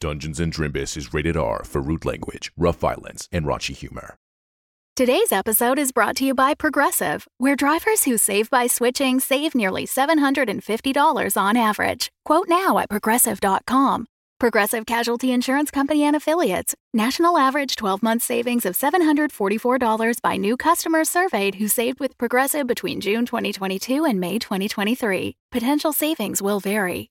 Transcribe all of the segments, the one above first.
Dungeons and Drimbus is rated R for rude language, rough violence, and raunchy humor. Today's episode is brought to you by Progressive, where drivers who save by switching save nearly $750 on average. Quote now at progressive.com. Progressive Casualty Insurance Company and Affiliates. National average 12 month savings of $744 by new customers surveyed who saved with Progressive between June 2022 and May 2023. Potential savings will vary.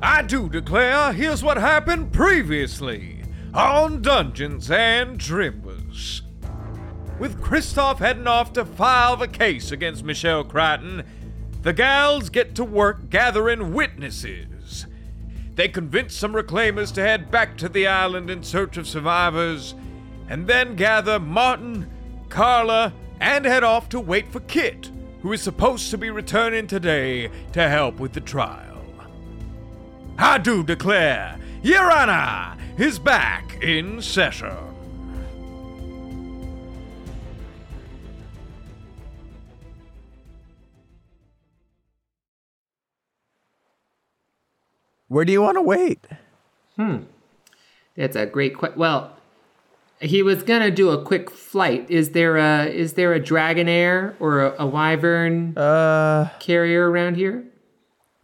I do declare, here's what happened previously on Dungeons and Drimbus. With Kristoff heading off to file the case against Michelle Crichton, the gals get to work gathering witnesses. They convince some reclaimers to head back to the island in search of survivors, and then gather Martin, Carla, and head off to wait for Kit, who is supposed to be returning today to help with the trial. I do declare, Your Honor is back in session. Where do you want to wait? Hmm. That's a great question. Well, he was gonna do a quick flight. Is there a is there a Dragonair or a, a Wyvern Uh, carrier around here?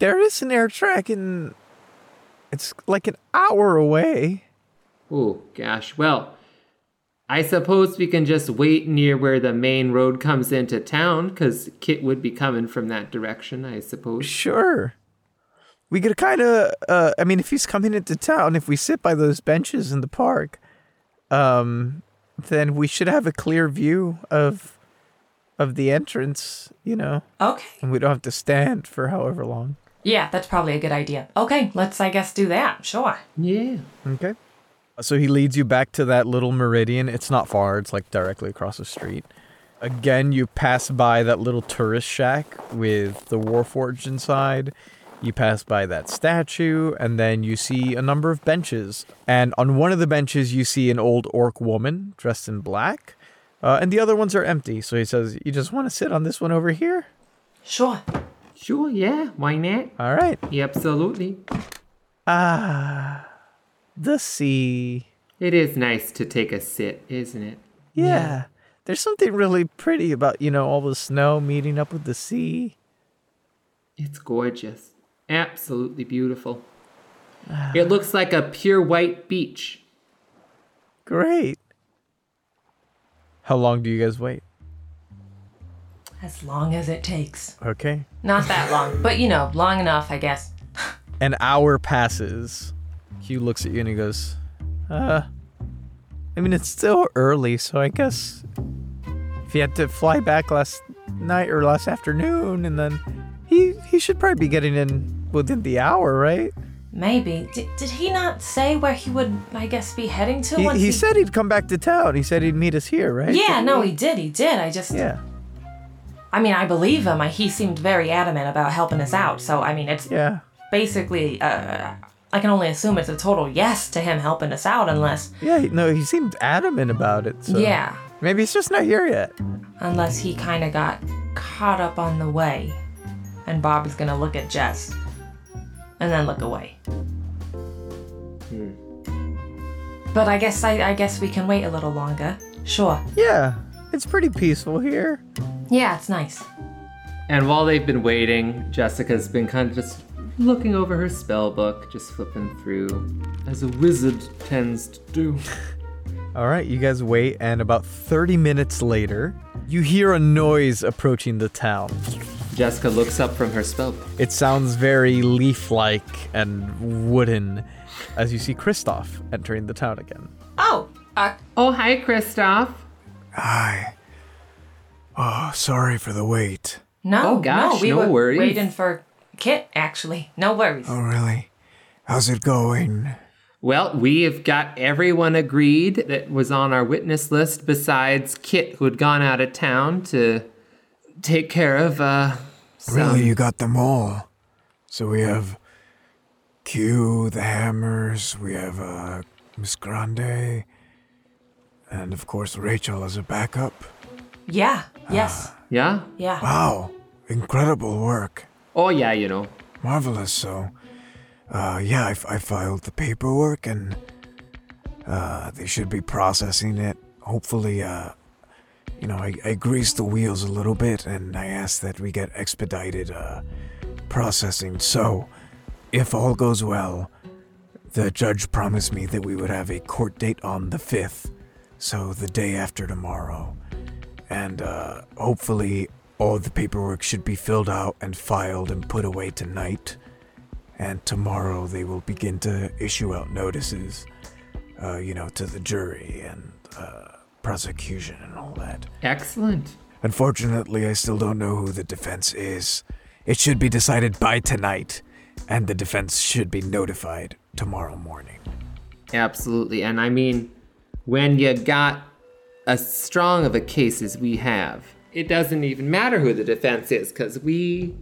there is an air track and it's like an hour away. Oh gosh. Well, I suppose we can just wait near where the main road comes into town, because Kit would be coming from that direction. I suppose. Sure. We could kind of, uh, I mean, if he's coming into town, if we sit by those benches in the park, um, then we should have a clear view of of the entrance, you know, Okay. and we don't have to stand for however long. Yeah, that's probably a good idea. Okay, let's, I guess, do that. Sure. Yeah. Okay. So he leads you back to that little meridian. It's not far, it's like directly across the street. Again, you pass by that little tourist shack with the Warforged inside. You pass by that statue, and then you see a number of benches. And on one of the benches, you see an old orc woman dressed in black, uh, and the other ones are empty. So he says, You just want to sit on this one over here? Sure. Sure. Yeah. Why not? All right. Yeah, Absolutely. Ah, the sea. It is nice to take a sit, isn't it? Yeah. There's something really pretty about, you know, all the snow meeting up with the sea. It's gorgeous. Absolutely beautiful. It looks like a pure white beach. Great. How long do you guys wait? As long as it takes. Okay. Not that long, but you know, long enough, I guess. An hour passes. Hugh looks at you and he goes, uh, I mean, it's still early, so I guess if he had to fly back last night or last afternoon, and then he he should probably be getting in within the hour, right? Maybe. D- did he not say where he would, I guess, be heading to He, once he said he'd come back to town. He said he'd meet us here, right? Yeah, no, he did. He did. I just. Yeah. I mean, I believe him. I, he seemed very adamant about helping us out. So, I mean, it's Yeah. basically. Uh, I can only assume it's a total yes to him helping us out, unless. Yeah, no, he seemed adamant about it. So Yeah. Maybe he's just not here yet. Unless he kind of got caught up on the way. And Bob is gonna look at Jess. And then look away. But I guess I, I guess we can wait a little longer. Sure. Yeah, it's pretty peaceful here. Yeah, it's nice. And while they've been waiting, Jessica's been kind of just looking over her spell book, just flipping through, as a wizard tends to do. All right, you guys wait, and about 30 minutes later, you hear a noise approaching the town. Jessica looks up from her spell book. It sounds very leaf like and wooden as you see Kristoff entering the town again. Oh, uh, Oh, hi, Kristoff. Hi. Oh, sorry for the wait. no, Oh, gosh, no, we no were worries. waiting for Kit, actually. No worries. Oh, really? How's it going? Well, we have got everyone agreed that was on our witness list besides Kit, who had gone out of town to take care of, uh. some- Really, you got them all. So we have Q, the Hammers, we have uh, Miss Grande, and of course Rachel as a backup. Yeah, yes, Yeah? yeah. Wow, incredible work. Oh, yeah, you know. Marvelous. So, uh, yeah, I, f- I filed the paperwork and uh, they should be processing it. Hopefully, uh, you know, I, I greased the wheels a little bit and I asked that we get expedited uh, processing. So, if all goes well, the judge promised me that we would have a court date on the 5th, so the day after tomorrow. And uh, hopefully, all the paperwork should be filled out and filed and put away tonight. And tomorrow they will begin to issue out notices, uh, you know, to the jury and uh, prosecution and all that. Excellent. Unfortunately, I still don't know who the defense is. It should be decided by tonight, and the defense should be notified tomorrow morning. Absolutely. And I mean, when you got as strong of a case as we have, it doesn't even matter who the defense is because we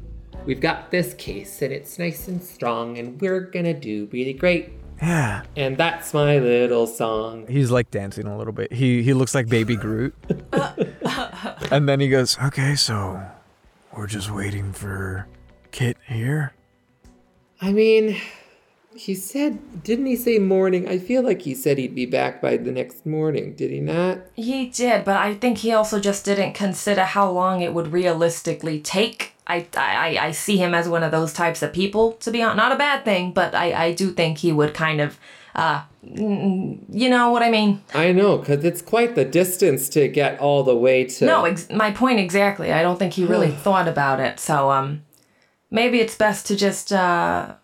we've got this case and it's nice and strong and we're gonna do really great. Yeah. And that's my little song. He's like dancing a little bit. He he looks like Baby Groot. and then he goes, Okay, so we're just waiting for Kit here. I mean, he said, didn't he say morning? I feel like he said he'd be back by the next morning, did he not? He did, but I think he also just didn't consider how long it would realistically take. I, I, I see him as one of those types of people, to be honest. Not a bad thing, but I, I do think he would kind of, uh, you know what I mean? I know, because it's quite the distance to get all the way to. No, ex- my point exactly. I don't think he really thought about it. So, um, maybe it's best to just, uh,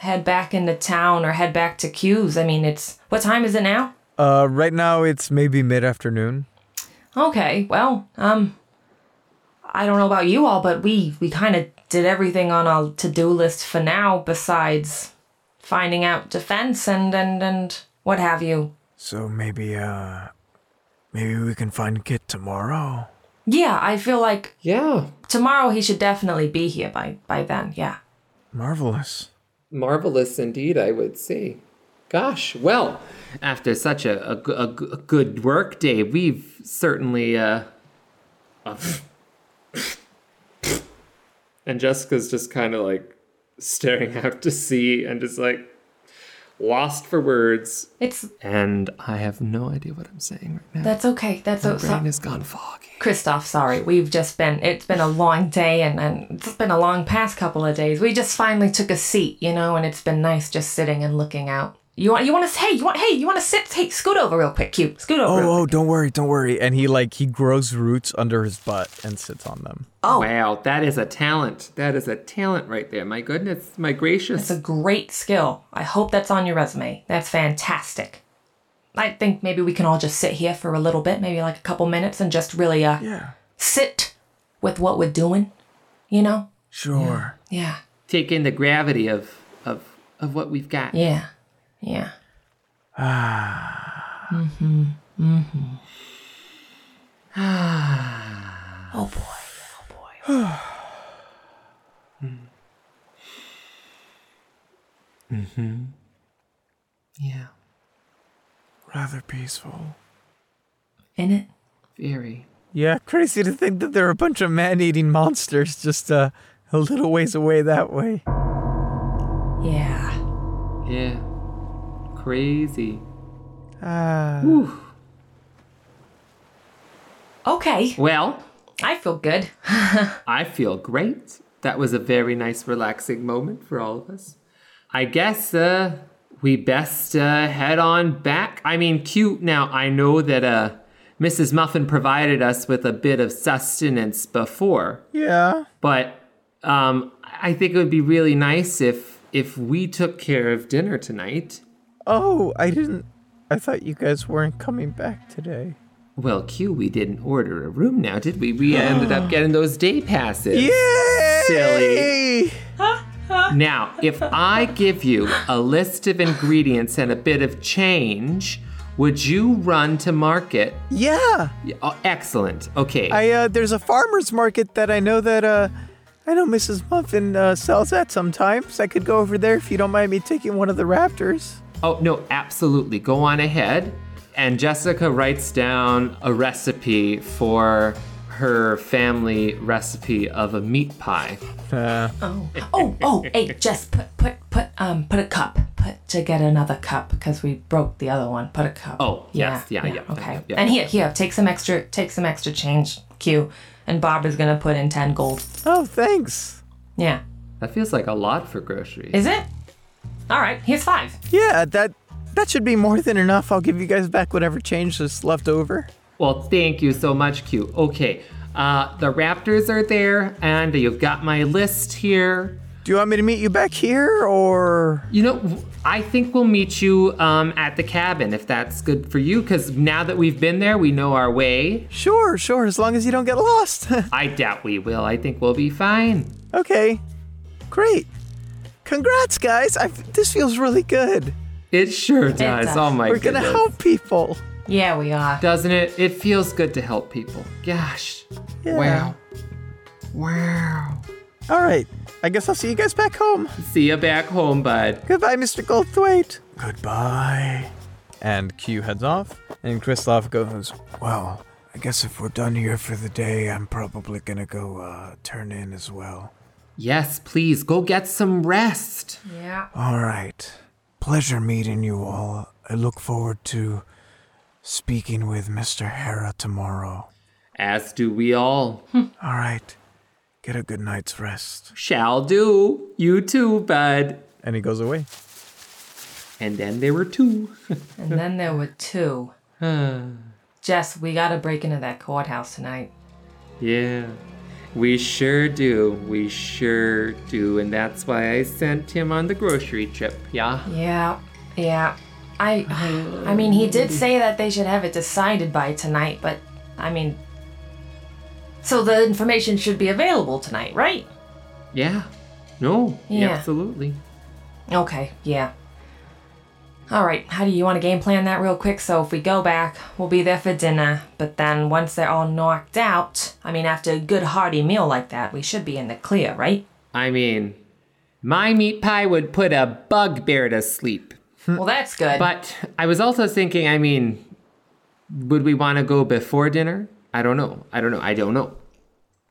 head back into town or head back to Q's. I mean, it's, what time is it now? uh, right now it's maybe mid afternoon. Okay, well, um, I don't know about you all, but we we kind of did everything on our to do list for now, besides finding out defense and and and what have you. So maybe, uh, maybe we can find Kit tomorrow. Yeah, I feel like Yeah, tomorrow he should definitely be here by by then. Yeah. Marvelous. Marvelous indeed, I would say. Gosh, well, after such a a good work day, we've certainly. Uh, uh, and Jessica's just kind of like staring out to sea and just like lost for words. It's And I have no idea what I'm saying right now. that's okay. That's My o- so, brain has gone foggy. Kristoff, sorry. We've just been it's been a long day and, and it's been a long past couple of days. We just finally took a seat, you know, and it's been nice just sitting and looking out. You want you want to hey, you want hey, you want to sit hey, scoot over real quick, cute. Scoot over. real Oh, oh, don't worry, don't worry. And he like he grows roots under his butt and sits on them. Oh. Wow, that is a talent. That is a talent right there. My goodness, my gracious. that's a great skill. I hope that's on your resume. That's fantastic. I think maybe we can all just sit here for a little bit, maybe like a couple minutes, and just really uh Yeah. sit with what we're doing. You know? Sure. Yeah. Take in the gravity of of of what we've got. Yeah. Yeah. mm-hmm. Mm-hmm. oh boy. Oh boy. Mm-hmm. Yeah, Rather peaceful. In it? very. Yeah, crazy to think that there are a bunch of man-eating monsters just uh, a little ways away that way. Yeah. Yeah. Crazy. Ah. Okay. Well, I feel good. I feel great. That was a very nice, relaxing moment for all of us. I guess uh, we best uh, head on back. I mean, cute. Now, I know that uh, Mrs. Muffin provided us with a bit of sustenance before, Yeah. but um, I think it would be really nice if if we took care of dinner tonight. Oh, I didn't. I thought you guys weren't coming back today. Well, Q, we didn't order a room now, did we? We ended up getting those day passes. Yay! Silly. Now, if I give you a list of ingredients and a bit of change, would you run to market? Yeah. Yeah, Oh, excellent. Okay. I uh there's a farmers market that I know that uh I know Mrs. Muffin uh, sells at sometimes. I could go over there if you don't mind me taking one of the raptors. Oh, no, absolutely. Go on ahead. And Jessica writes down a recipe for her family recipe of a meat pie. Uh, Oh, oh, hey, just put, put, put, um, put a cup. Put to get another cup because we broke the other one. Put a cup. Oh, yes, yeah, yeah, Okay. yeah, yeah. And here, here, take some extra, take some extra change, Q. And Bob is gonna put in ten gold. oh, thanks. Yeah. That feels like a lot for groceries. Is it? All right. Here's five. Yeah, that that should be more than enough. I'll give you guys back whatever change is left over. Well, thank you so much, Q. Okay, uh, the Raptors are there, and you've got my list here. Do you want me to meet you back here or You know, I think we'll meet you um, at the cabin if that's good for you, because now that we've been there, we know our way. Sure, sure, as long as you don't get lost. I doubt we will. I think we'll be fine. okay. Great. Congrats, guys. I this feels really good. It sure does. does. Oh my We're goodness. gonna help people. Yeah, we are. Doesn't it? It feels good to help people. Gosh. Yeah. Wow. Wow. All right. I guess I'll see you guys back home. See you back home, bud. Goodbye, Mr. Goldthwaite. Goodbye. And Q heads off, and Kristoff goes, Well, I guess if we're done here for the day, I'm probably gonna go uh, turn in as well. Yes, please go get some rest. Yeah. All right. Pleasure meeting you all. I look forward to speaking with Mr. Hera tomorrow. As do we all. All right. Get a good night's rest. Shall do. You too, bud. and he goes away. And then there were two. And then there were two. Jess, we gotta break into that courthouse tonight. yeah. We sure do. We sure do. And that's why I sent him on the grocery trip. Yeah. Yeah, yeah. I, I mean, he did say that they should have it decided by tonight, but I mean, so the information should be available tonight, right? Yeah. No. Yeah. Absolutely. Okay, yeah. All right, how do you want to game plan that real quick? So if we go back, we'll be there for dinner, but then once they're all knocked out, I mean, after a good hearty meal like that, we should be in the clear, right? I mean, my meat pie would put a bugbear to sleep. Well, that's good. But I was also thinking, I mean, would we want to go before dinner? I don't know. I don't know. I don't know.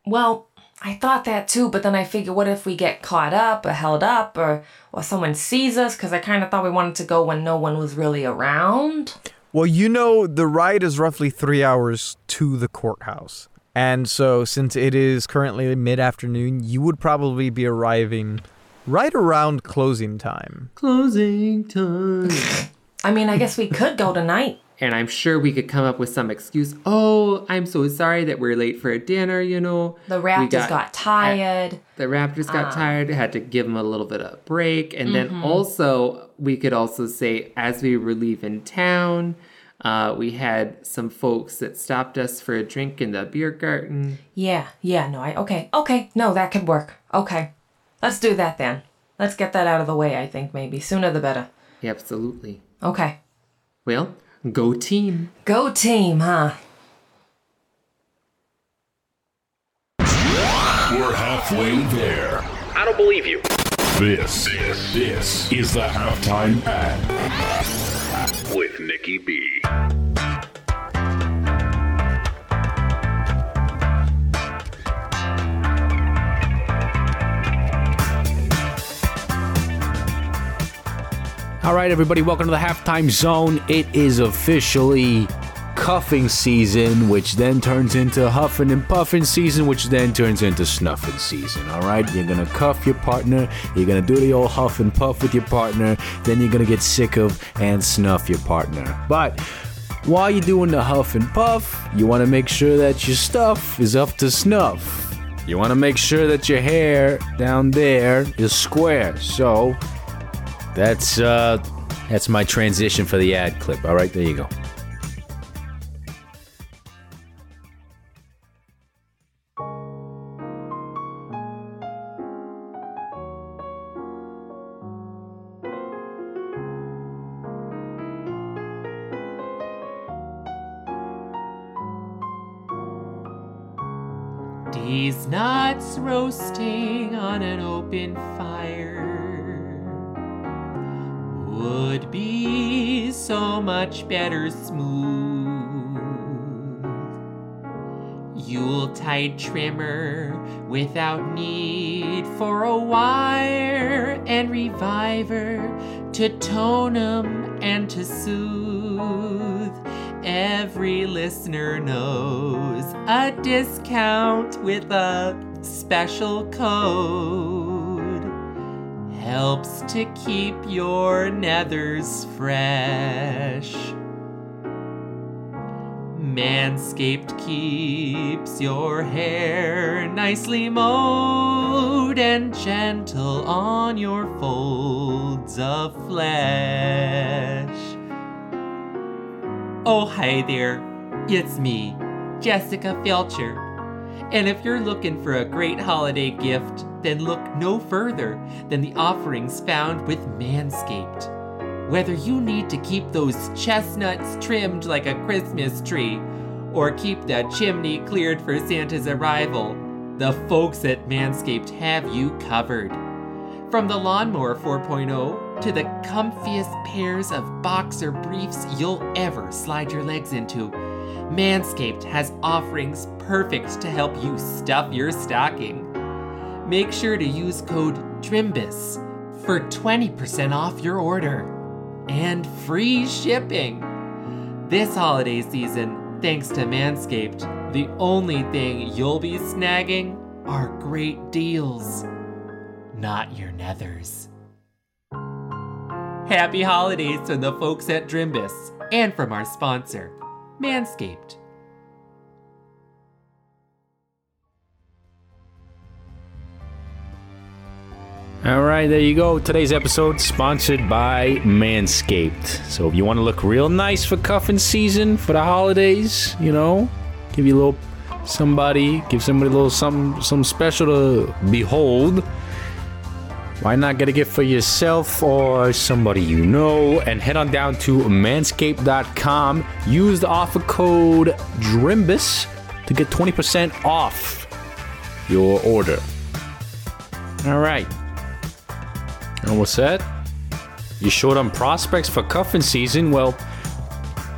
Well, I thought that too, but then I figured, what if we get caught up or held up or or someone sees us? Because I kind of thought we wanted to go when no one was really around. Well, you know, the ride is roughly three hours to the courthouse. And so, since it is currently mid afternoon, you would probably be arriving right around closing time. Closing time. I mean, I guess we could go tonight. And I'm sure we could come up with some excuse. Oh, I'm so sorry that we're late for a dinner, you know. The Raptors got, tired. The Raptors got tired, had to give them a little bit of a break. And Mm-hmm. then also, we could also say, as we were leaving town, uh, we had some folks that stopped us for a drink in the beer garden. Yeah, yeah, no, I, okay, okay, no, that could work. Okay, let's do that then. Let's get that out of the way, I think, maybe. Sooner the better. Yeah, Absolutely. Okay. Well, go team. Go team, huh? We're halfway there. I don't believe you. This, this, this is the halftime ad. With Nikki B. All right, everybody, welcome to the halftime zone. It is officially cuffing season, which then turns into huffing and puffing season, which then turns into snuffing season. All right, you're gonna cuff your partner, you're gonna do the old huff and puff with your partner, then you're gonna get sick of and snuff your partner. But while you're doing the huff and puff, you wanna make sure that your stuff is up to snuff. You wanna make sure that your hair down there is square. So, that's uh, that's my transition for the ad clip. All right, there you go. These nuts roasting on an open fire would be so much better smooth. Yuletide trimmer without need for a wire and reviver to tone 'em and to soothe. Every listener knows a discount with a special code helps to keep your nethers fresh. Manscaped keeps your hair nicely mowed and gentle on your folds of flesh. Oh, hi there. It's me, Jessica Felcher. And if you're looking for a great holiday gift, then look no further than the offerings found with Manscaped. Whether you need to keep those chestnuts trimmed like a Christmas tree, or keep the chimney cleared for Santa's arrival, the folks at Manscaped have you covered. From the Lawnmower 4.0 to the comfiest pairs of boxer briefs you'll ever slide your legs into, Manscaped has offerings perfect to help you stuff your stocking. Make sure to use code DRIMBUS for 20% off your order and free shipping. This holiday season, thanks to Manscaped, the only thing you'll be snagging are great deals, not your nethers. Happy holidays from the folks at Drimbus and from our sponsor, Manscaped. All right, there you go. Today's episode sponsored by Manscaped. So if you want to look real nice for cuffing season for the holidays, you know, give you a little somebody, give somebody a little something, something special to behold. Why not get a gift for yourself or somebody you know and head on down to manscaped.com. Use the offer code DRIMBUS to get 20% off your order. All right. And what's that? You short on prospects for cuffing season? Well,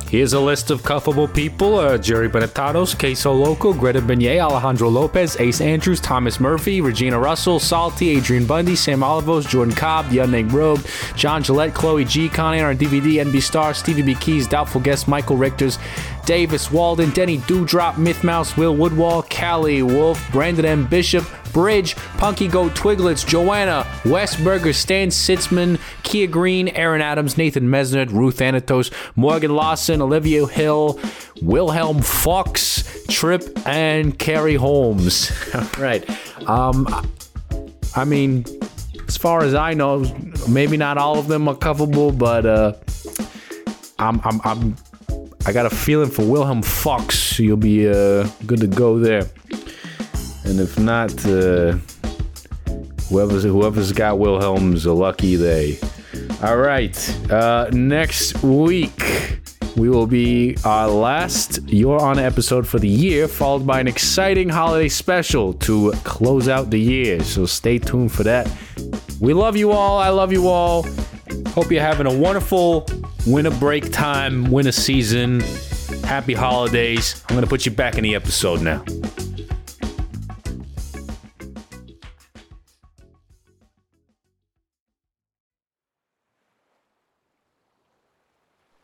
here's a list of cuffable people uh, Jerry Benetatos, Queso Loco, Greta Beignet, Alejandro Lopez, Ace Andrews, Thomas Murphy, Regina Russell, Salty, Adrian Bundy, Sam Olivos, Jordan Cobb, The Unnamed Rogue, John Gillette, Chloe G, Connie on DVD, NB Star, Stevie B. Keys, Doubtful Guest, Michael Richters, Davis Walden, Denny Dewdrop, Myth Mouse, Will Woodwall, Callie Wolf, Brandon M. Bishop, Bridge, Punky Goat, Twiglets, Joanna, Westberger, Stan Sitzman, Kia Green, Aaron Adams, Nathan Mesner, Ruth Anatos, Morgan Lawson, Olivia Hill, Wilhelm Fox, Trip, and Carrie Holmes. Right. Um, I mean, as far as I know, maybe not all of them are cuffable, but uh, I'm, I'm, I'm, I got a feeling for Wilhelm Fox. You'll be uh, good to go there. And if not, uh, whoever's whoever's got Wilhelm's a lucky they. All right. Uh, next week we will be our last You're On episode for the year, followed by an exciting holiday special to close out the year. So stay tuned for that. We love you all. I love you all. Hope you're having a wonderful winter break time, winter season. Happy holidays. I'm going to put you back in the episode now.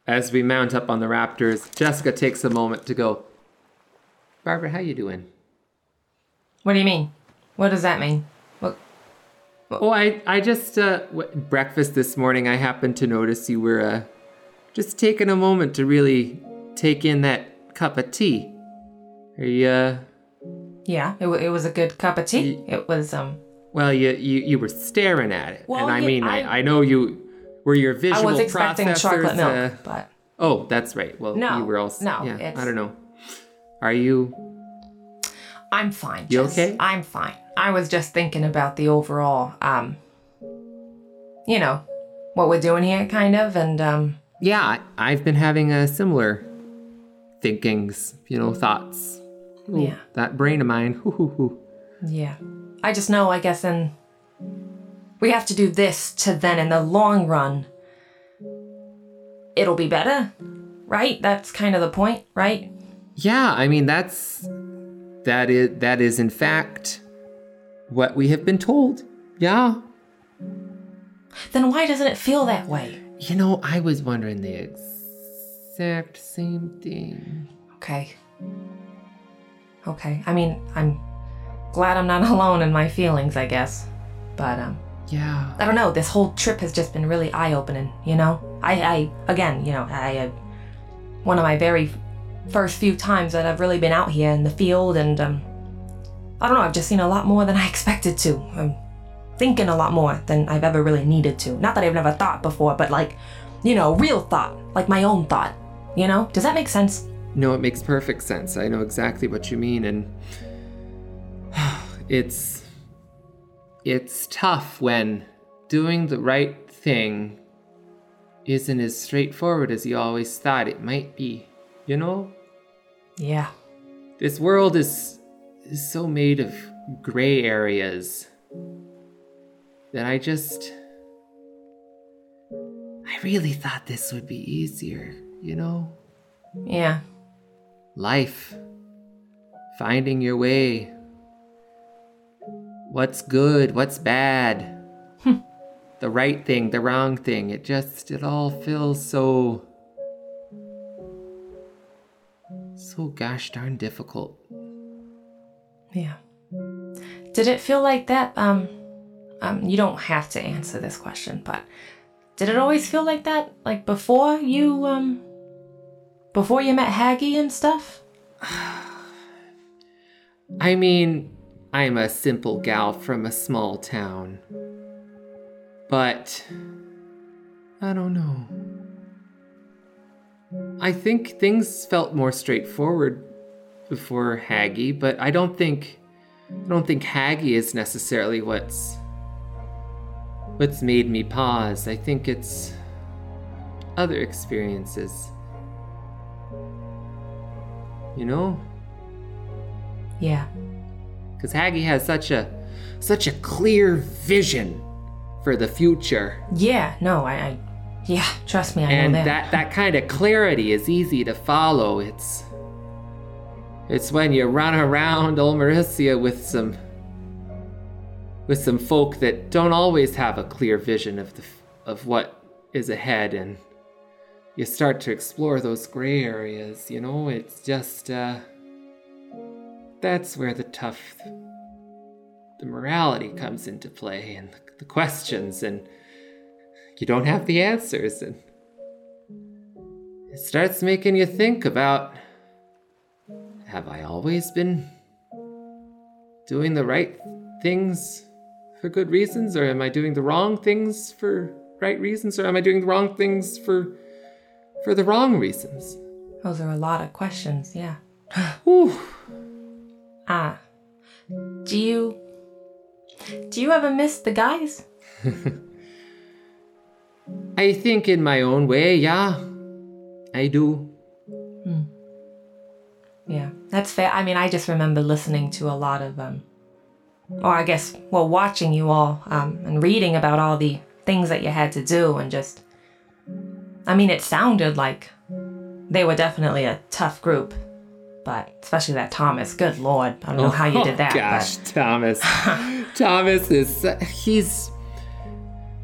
As we mount up on the Raptors, Jessica takes a moment to go, Barbara, how you doing? What do you mean? What does that mean? What? Oh, I, I just, uh, w- breakfast this morning, I happened to notice you were, uh, just taking a moment to really take in that cup of tea. Are you, uh, Yeah, it, w- it was a good cup of tea. It was um. well, you, you, you were staring at it. Well, and I yeah, mean, I, I know you were your I visual was expecting chocolate milk, uh, but Oh, that's right. Well, No, you were also, no, yeah, I don't know. Are you, I'm fine. You Jess. okay? I'm fine. I was just thinking about the overall, um, you know, what we're doing here, kind of, and um, yeah, I, I've been having a similar thinkings, you know, thoughts. Ooh, Yeah. That brain of mine. Hoo, hoo, hoo. Yeah. I just know, I guess, in. We have to do this to then, in the long run, it'll be better, right? That's kind of the point, right? Yeah, I mean that's that is that is in fact what we have been told. Yeah. Then why doesn't it feel that way? You know, I was wondering the exact same thing. Okay. Okay. I mean, I'm glad I'm not alone in my feelings, I guess. But um Yeah. I don't know, this whole trip has just been really eye-opening, you know? I I again, you know, I uh, one of my very first few times that I've really been out here in the field and um I don't know, I've just seen a lot more than I expected to. I'm thinking a lot more than I've ever really needed to. Not that I've never thought before, but like, you know, real thought, like my own thought. You know? Does that make sense? No, it makes perfect sense. I know exactly what you mean and it's it's tough when doing the right thing isn't as straightforward as you always thought it might be. You know? Yeah. This world is is so made of gray areas that I just I really thought this would be easier, you know? Yeah. Life. Finding your way. What's good, what's bad. the right thing, the wrong thing. It just it all feels so so gosh darn difficult. Yeah. Did it feel like that? Um, um, you don't have to answer this question, but did it always feel like that? Like before you, um, before you met Haggy and stuff? I mean, I'm a simple gal from a small town. But I don't know. I think things felt more straightforward before Haggy, but I don't think I don't think Haggy is necessarily what's what's made me pause. I think it's other experiences. You know? Yeah. Because Haggy has such a such a clear vision for the future. Yeah. No, I. I yeah. Trust me, I and know that that kind of clarity is easy to follow. It's it's when you run around Ulmarisia with some with some folk that don't always have a clear vision of the of what is ahead and you start to explore those gray areas, you know, it's just uh that's where the tough the morality comes into play and the, questions and you don't have the answers and it starts making you think about have I always been doing the right things for good reasons or am I doing the wrong things for right reasons or am I doing the wrong things for for the wrong reasons? Those are a lot of questions. Yeah. Whew. Ah. Do you. Do you ever miss the guys? I think in my own way, yeah. I do. Yeah, that's fair. I mean, I just remember listening to a lot of, um, or I guess, well, watching you all um, and reading about all the things that you had to do, and just, I mean, it sounded like they were definitely a tough group, but especially that Thomas. Good lord, I don't know how you did oh, that. Oh, gosh, but- Thomas. Thomas is he's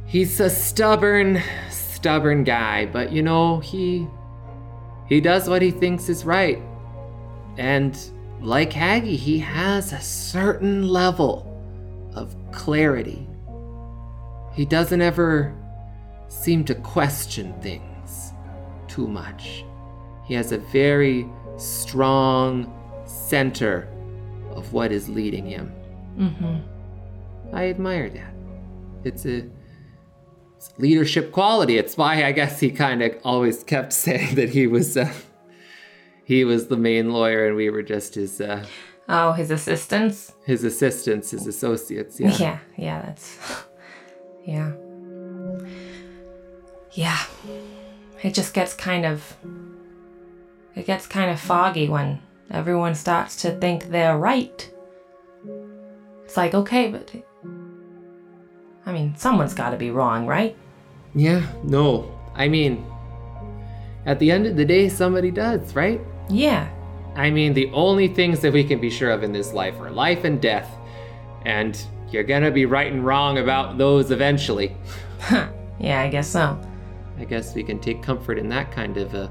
he's a stubborn, stubborn guy, but you know, he he does what he thinks is right. And like Haggy, he has a certain level of clarity. He doesn't ever seem to question things too much. He has a very strong center of what is leading him. Mhm. I admire that. It's a it's leadership quality. It's why I guess he kind of always kept saying that he was uh, he was the main lawyer and we were just his uh, Oh, his assistants? his assistants, his associates. Yeah. Yeah, yeah, that's. Yeah. Yeah. It just gets kind of. It gets kind of foggy when everyone starts to think they're right. It's like, okay, but. I mean, someone's gotta be wrong, right? Yeah, no. I mean, at the end of the day, somebody does, right? Yeah. I mean, the only things that we can be sure of in this life are life and death. And you're gonna be right and wrong about those eventually. Yeah, I guess so. I guess we can take comfort in that kind of uh,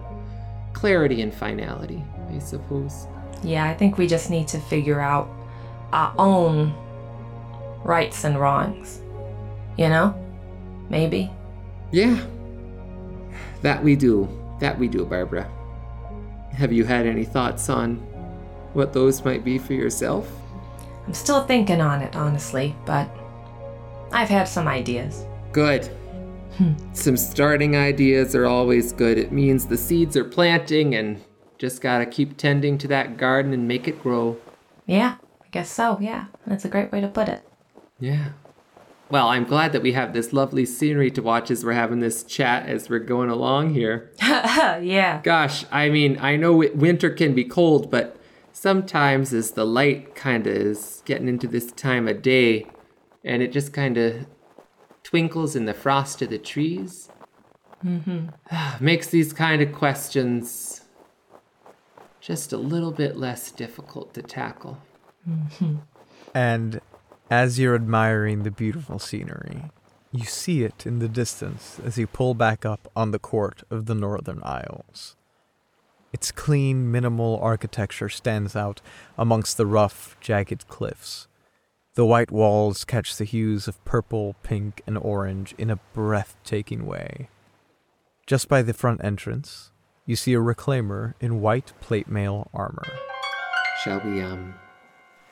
clarity and finality, I suppose. Yeah, I think we just need to figure out our own rights and wrongs. You know? Maybe. Yeah. That we do. That we do, Barbara. Have you had any thoughts on what those might be for yourself? I'm still thinking on it, honestly, but I've had some ideas. Good. Hmm. Some starting ideas are always good. It means the seeds are planting and just gotta keep tending to that garden and make it grow. Yeah, I guess so, yeah. That's a great way to put it. Yeah. Well, I'm glad that we have this lovely scenery to watch as we're having this chat as we're going along here. yeah. Gosh, I mean, I know winter can be cold, but sometimes as the light kind of is getting into this time of day and it just kind of twinkles in the frost of the trees, Mm-hmm. makes these kind of questions just a little bit less difficult to tackle. And as you're admiring the beautiful scenery, you see it in the distance as you pull back up on the court of the Northern Isles. Its clean, minimal architecture stands out amongst the rough, jagged cliffs. The white walls catch the hues of purple, pink, and orange in a breathtaking way. Just by the front entrance, you see a reclaimer in white plate mail armor. Shall we, um,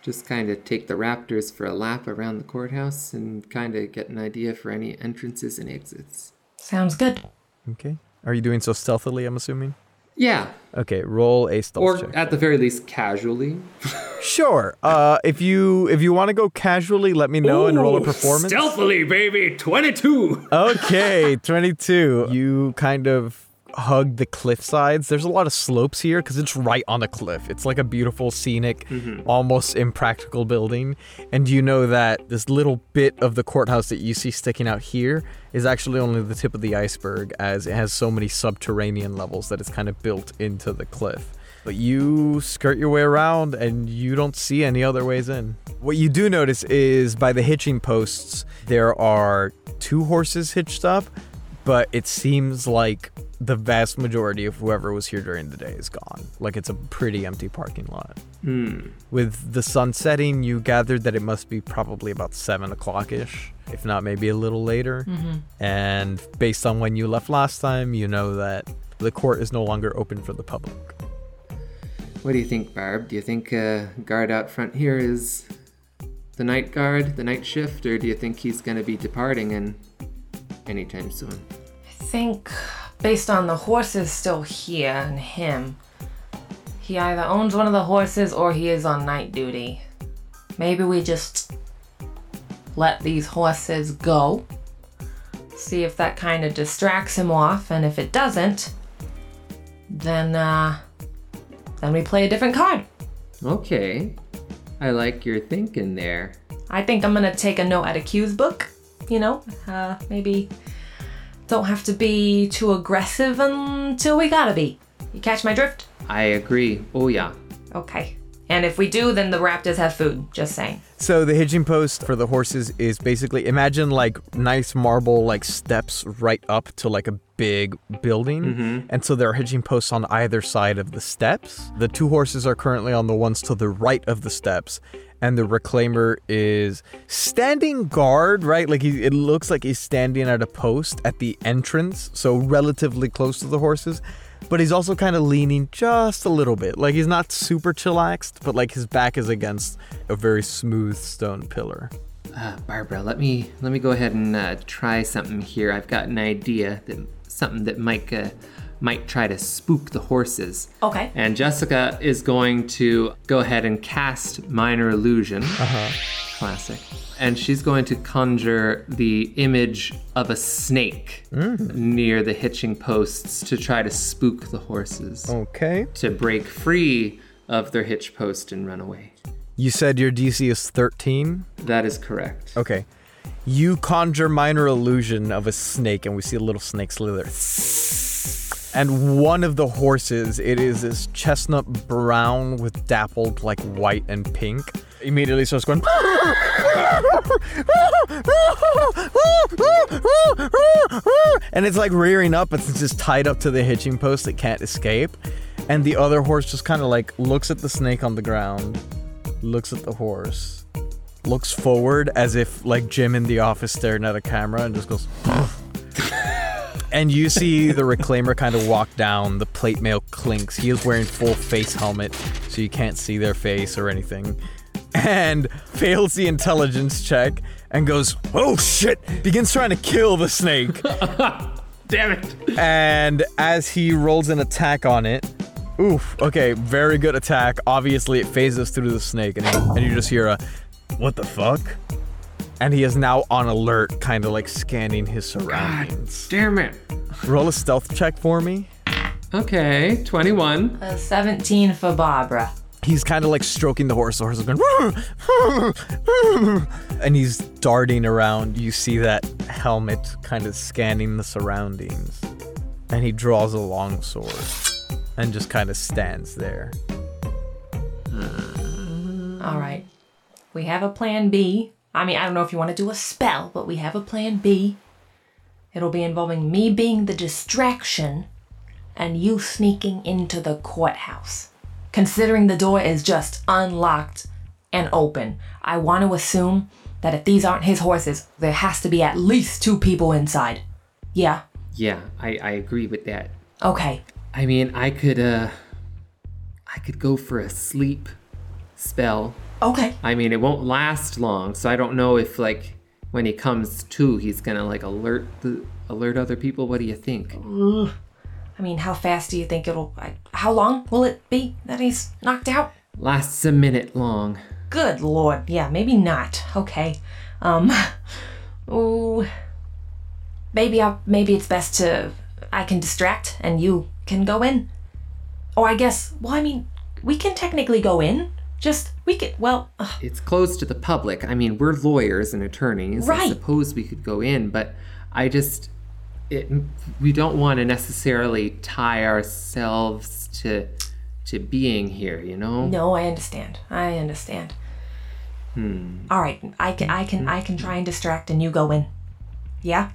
just kind of take the raptors for a lap around the courthouse and kind of get an idea for any entrances and exits? Sounds good. Okay. Are you doing so stealthily, I'm assuming? Yeah, Okay, roll a stealth or check. at the very least, casually. Sure. Uh, if you if you want to go casually, let me know and roll a performance. Stealthily, baby! 22! Okay, 22. You kind of hug the cliff sides. There's a lot of slopes here because it's right on a cliff. It's like a beautiful, scenic, mm-hmm. almost impractical building. And you know that this little bit of the courthouse that you see sticking out here is actually only the tip of the iceberg, as it has so many subterranean levels that it's kind of built into the cliff. But you skirt your way around and you don't see any other ways in. What you do notice is by the hitching posts, there are two horses hitched up, but it seems like the vast majority of whoever was here during the day is gone. Like it's a pretty empty parking lot. Hmm. With the sun setting, you gathered that it must be probably about 7 o'clock ish, if not maybe a little later. And based on when you left last time, you know that the court is no longer open for the public. What do you think, Barb? Do you think uh, guard out front here is the night guard, the night shift, or do you think he's going to be departing in anytime soon? I think, based on the horses still here and him, he either owns one of the horses or he is on night duty. Maybe we just let these horses go, see if that kind of distracts him off, and if it doesn't, then, uh, then we play a different card. Okay. I like your thinking there. I think I'm gonna take a note at a Q's book. You know, uh, maybe don't have to be too aggressive until we gotta be. You catch my drift? I agree. Oh, yeah. Okay. And if we do, then the raptors have food. Just saying. So the hitching post for the horses is basically imagine like nice marble like steps right up to like a big building. Mm-hmm. And so there are hitching posts on either side of the steps. The two horses are currently on the ones to the right of the steps. And the reclaimer is standing guard, right? Like he, it looks like he's standing at a post at the entrance, so relatively close to the horses. But he's also kind of leaning just a little bit. Like he's not super chillaxed, but like his back is against a very smooth stone pillar. Uh, Barbara, let me let me go ahead and uh, try something here. I've got an idea that something that might uh, might try to spook the horses. Okay. And Jessica is going to go ahead and cast minor illusion. Uh-huh. Classic. And she's going to conjure the image of a snake mm. near the hitching posts to try to spook the horses Okay. to break free of their hitch post and run away. You said your DC is 13? That is correct. Okay. You conjure minor illusion of a snake, and we see a little snake slither. And one of the horses, it is this chestnut brown with dappled like white and pink. Immediately starts going. and it's like rearing up, but it's just tied up to the hitching post. It can't escape. And the other horse just kind of like looks at the snake on the ground, looks at the horse, looks forward as if like Jim in the office staring at a camera and just goes. and you see the reclaimer kind of walk down. The plate mail clinks. He is wearing full face helmet, so you can't see their face or anything. And fails the intelligence check and goes, "Oh shit!" Begins trying to kill the snake. Damn it! And as he rolls an attack on it, oof. Okay, very good attack. Obviously, it phases through the snake, and, and you just hear a, "What the fuck?" And he is now on alert, kind of like scanning his surroundings. Damn it! Roll a stealth check for me. Okay, 21. A 17 for Barbara. He's kind of like stroking the horse. The horse is going, and he's darting around. You see that helmet kind of scanning the surroundings. And he draws a long sword and just kind of stands there. Uh, all right. We have a plan B. I mean, I don't know if you want to do a spell, but we have a plan B. It'll be involving me being the distraction and you sneaking into the courthouse. Considering the door is just unlocked and open, I want to assume that if these aren't his horses, there has to be at least two people inside. Yeah? Yeah, I, I agree with that. Okay. I mean, I could, uh, I could go for a sleep spell. Okay. I mean, it won't last long, so I don't know if, like, when he comes to, he's gonna, like, alert the, alert other people. What do you think? I mean, how fast do you think it'll. How long will it be that he's knocked out? Lasts a minute long. Good lord. Yeah, maybe not. Okay. Um. Ooh. Maybe I. Maybe it's best to. I can distract and you can go in. Or I guess. Well, I mean, we can technically go in. Just we could. Well. ugh. It's closed to the public. I mean, we're lawyers and attorneys. I Right. suppose we could go in, but I just. It, we don't want to necessarily tie ourselves to to being here, you know? No, I understand. I understand. Hmm. All right. I can. I can. I can try and distract and you go in. Yeah.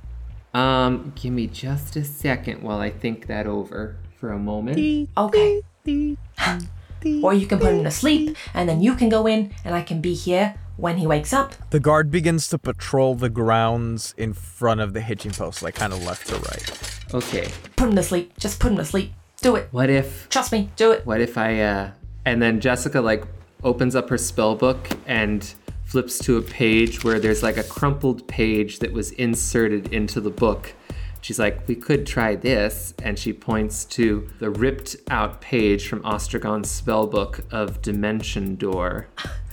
Um, give me just a second while I think that over for a moment. Okay. or you can put him to sleep and then you can go in and I can be here when he wakes up. The guard begins to patrol the grounds in front of the hitching post, like kind of left to right. Okay. Put him to sleep. Just put him to sleep. Do it. What if Trust me. Do it. What if I uh and then Jessica like opens up her spell book and flips to a page where there's like a crumpled page that was inserted into the book. She's like, "We could try this." And she points to the ripped out page from Ostragon's spell book of Dimension Door.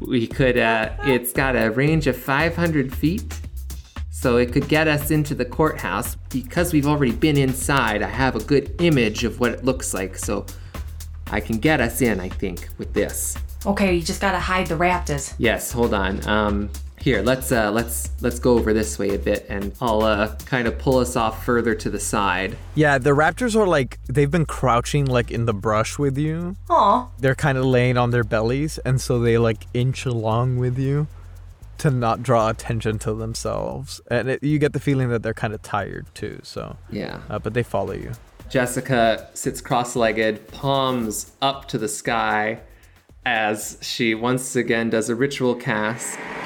We could uh it's got a range of 500 feet. So it could get us into the courthouse. Because we've already been inside, I have a good image of what it looks like. So I can get us in, I think, with this. Okay, you just gotta hide the raptors. Yes, hold on. Um, here, let's uh, let's let's go over this way a bit, and I'll uh, kind of pull us off further to the side. Yeah, the raptors are like they've been crouching like in the brush with you. Aw. They're kind of laying on their bellies, and so they like inch along with you to not draw attention to themselves. And it, you get the feeling that they're kind of tired too. So Yeah. uh, but they follow you. Jessica sits cross-legged, palms up to the sky, as she once again does a ritual cast.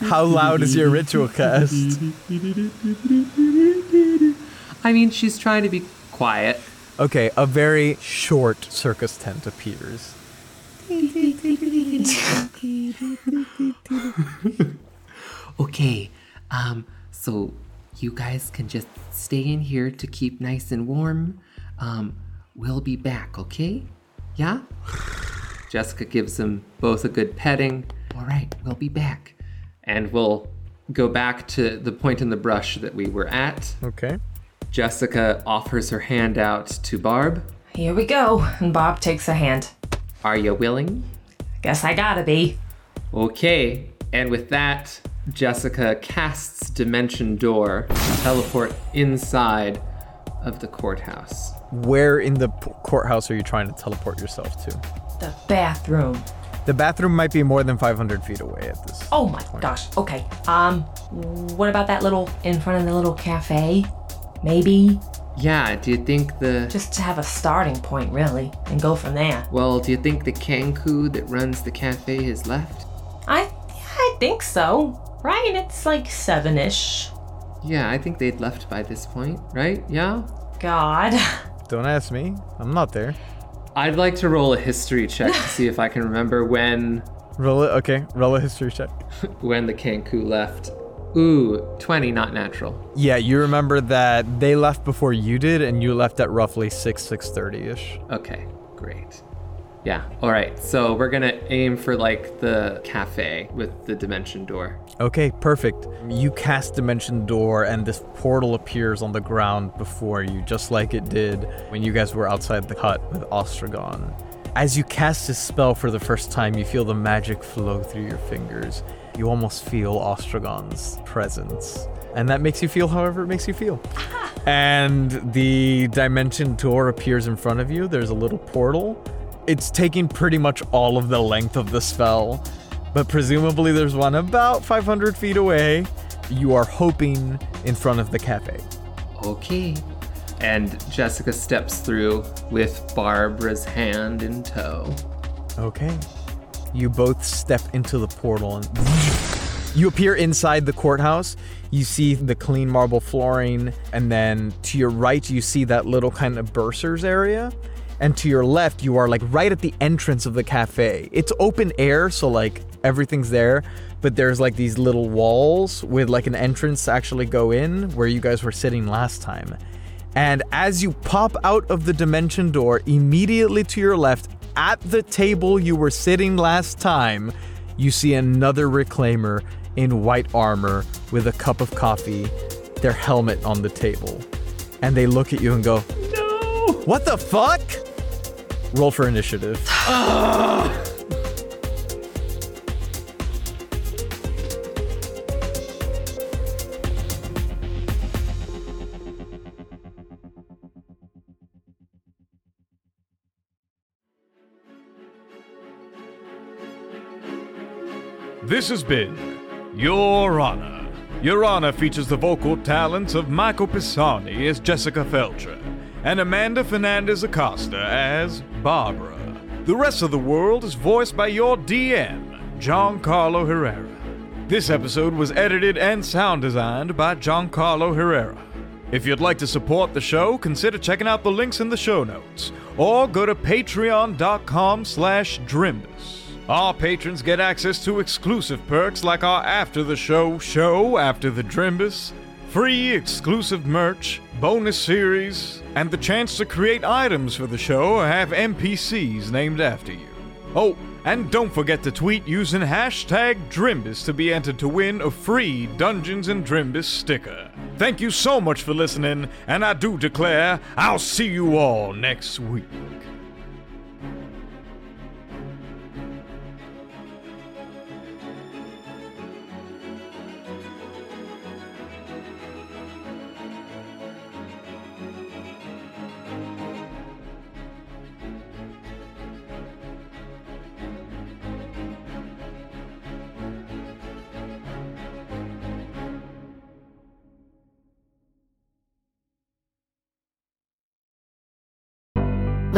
How loud is your ritual cast? I mean, she's trying to be quiet. Okay, a very short circus tent appears. Okay, um, so you guys can just stay in here to keep nice and warm. Um, we'll be back, okay? Yeah? Jessica gives them both a good petting. All right, we'll be back. And we'll go back to the point in the brush that we were at. Okay. Jessica offers her hand out to Barb. Here we go. And Bob takes a hand. Are you willing? Guess I gotta be. Okay, and with that, Jessica casts Dimension Door to teleport inside of the courthouse. Where in the p- courthouse are you trying to teleport yourself to? The bathroom. The bathroom might be more than 500 feet away at this. Oh my gosh. Okay. Um, what about that little in front of the little cafe? Maybe Yeah, do you think the. just to have a starting point, really, and go from there. Well, do you think the Kanku that runs the cafe has left? I, I think so. Right? It's like seven-ish. Yeah, I think they'd left by this point, right? Yeah? God. Don't ask me. I'm not there. I'd like to roll a history check to see if I can remember when Roll it. Okay. Roll a history check. when the Kanku left. Ooh, 20, not natural. Yeah, you remember that they left before you did, and you left at roughly 6, 6.30 ish. Okay, great. Yeah, all right. So we're gonna aim for like the cafe with the dimension door. Okay, perfect. You cast Dimension Door, and this portal appears on the ground before you, just like it did when you guys were outside the hut with Ostragon. As you cast this spell for the first time, you feel the magic flow through your fingers. You almost feel Ostragon's presence. And that makes you feel however it makes you feel. and the Dimension Door appears in front of you. There's a little portal. It's taking pretty much all of the length of the spell but presumably there's one about 500 feet away. You are hoping in front of the cafe. Okay. And Jessica steps through with Barbara's hand in tow. Okay. You both step into the portal and you appear inside the courthouse. You see the clean marble flooring, and then to your right, you see that little kind of bursars area. And to your left, you are like right at the entrance of the cafe. It's open air, so like everything's there, but there's like these little walls with like an entrance to actually go in where you guys were sitting last time. And as you pop out of the dimension door, immediately to your left, at the table you were sitting last time, you see another reclaimer in white armor with a cup of coffee, their helmet on the table. And they look at you and go, No! What the fuck? Roll for initiative. This has been Your Honor. Your Honor features the vocal talents of Michael Pisani as Jessica Felcher and Amanda Fernandez Acosta as Barbara. The rest of the world is voiced by your DM, Giancarlo Herrera. This episode was edited and sound designed by Giancarlo Herrera. If you'd like to support the show, consider checking out the links in the show notes, or go to patreon.com slash drimbus. Our patrons get access to exclusive perks like our After the Show show after the Drimbus, free exclusive merch, bonus series, and the chance to create items for the show or have NPCs named after you. Oh, and don't forget to tweet using hashtag Drimbus to be entered to win a free Dungeons and Drimbus sticker. Thank you so much for listening, and I do declare I'll see you all next week.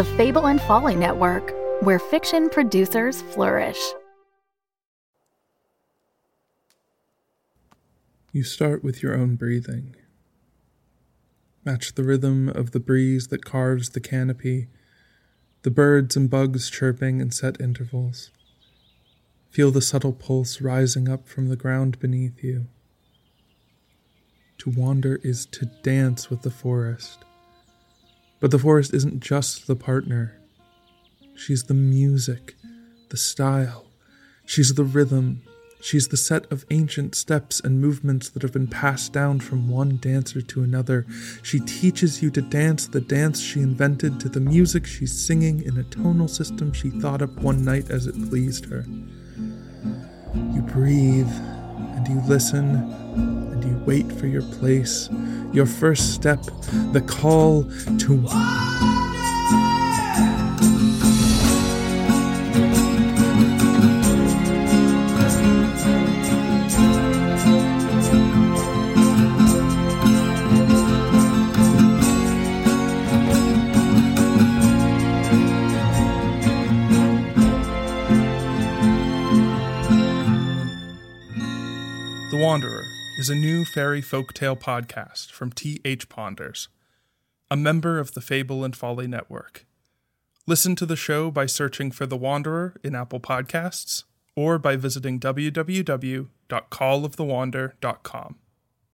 The Fable and Folly Network, where fiction producers flourish. You start with your own breathing. Match the rhythm of the breeze that carves the canopy, the birds and bugs chirping in set intervals. Feel the subtle pulse rising up from the ground beneath you. To wander is to dance with the forest. But the forest isn't just the partner. She's the music, the style. She's the rhythm, She's the set of ancient steps and movements that have been passed down from one dancer to another. She teaches you to dance the dance she invented to the music she's singing in a tonal system she thought up one night as it pleased her. You breathe you listen and you wait for your place, your first step, the call to. A new fairy folktale podcast from T.H. Ponders, a member of the Fable and Folly Network. Listen to the show by searching for The Wanderer in Apple Podcasts or by visiting www.callofthewander.com.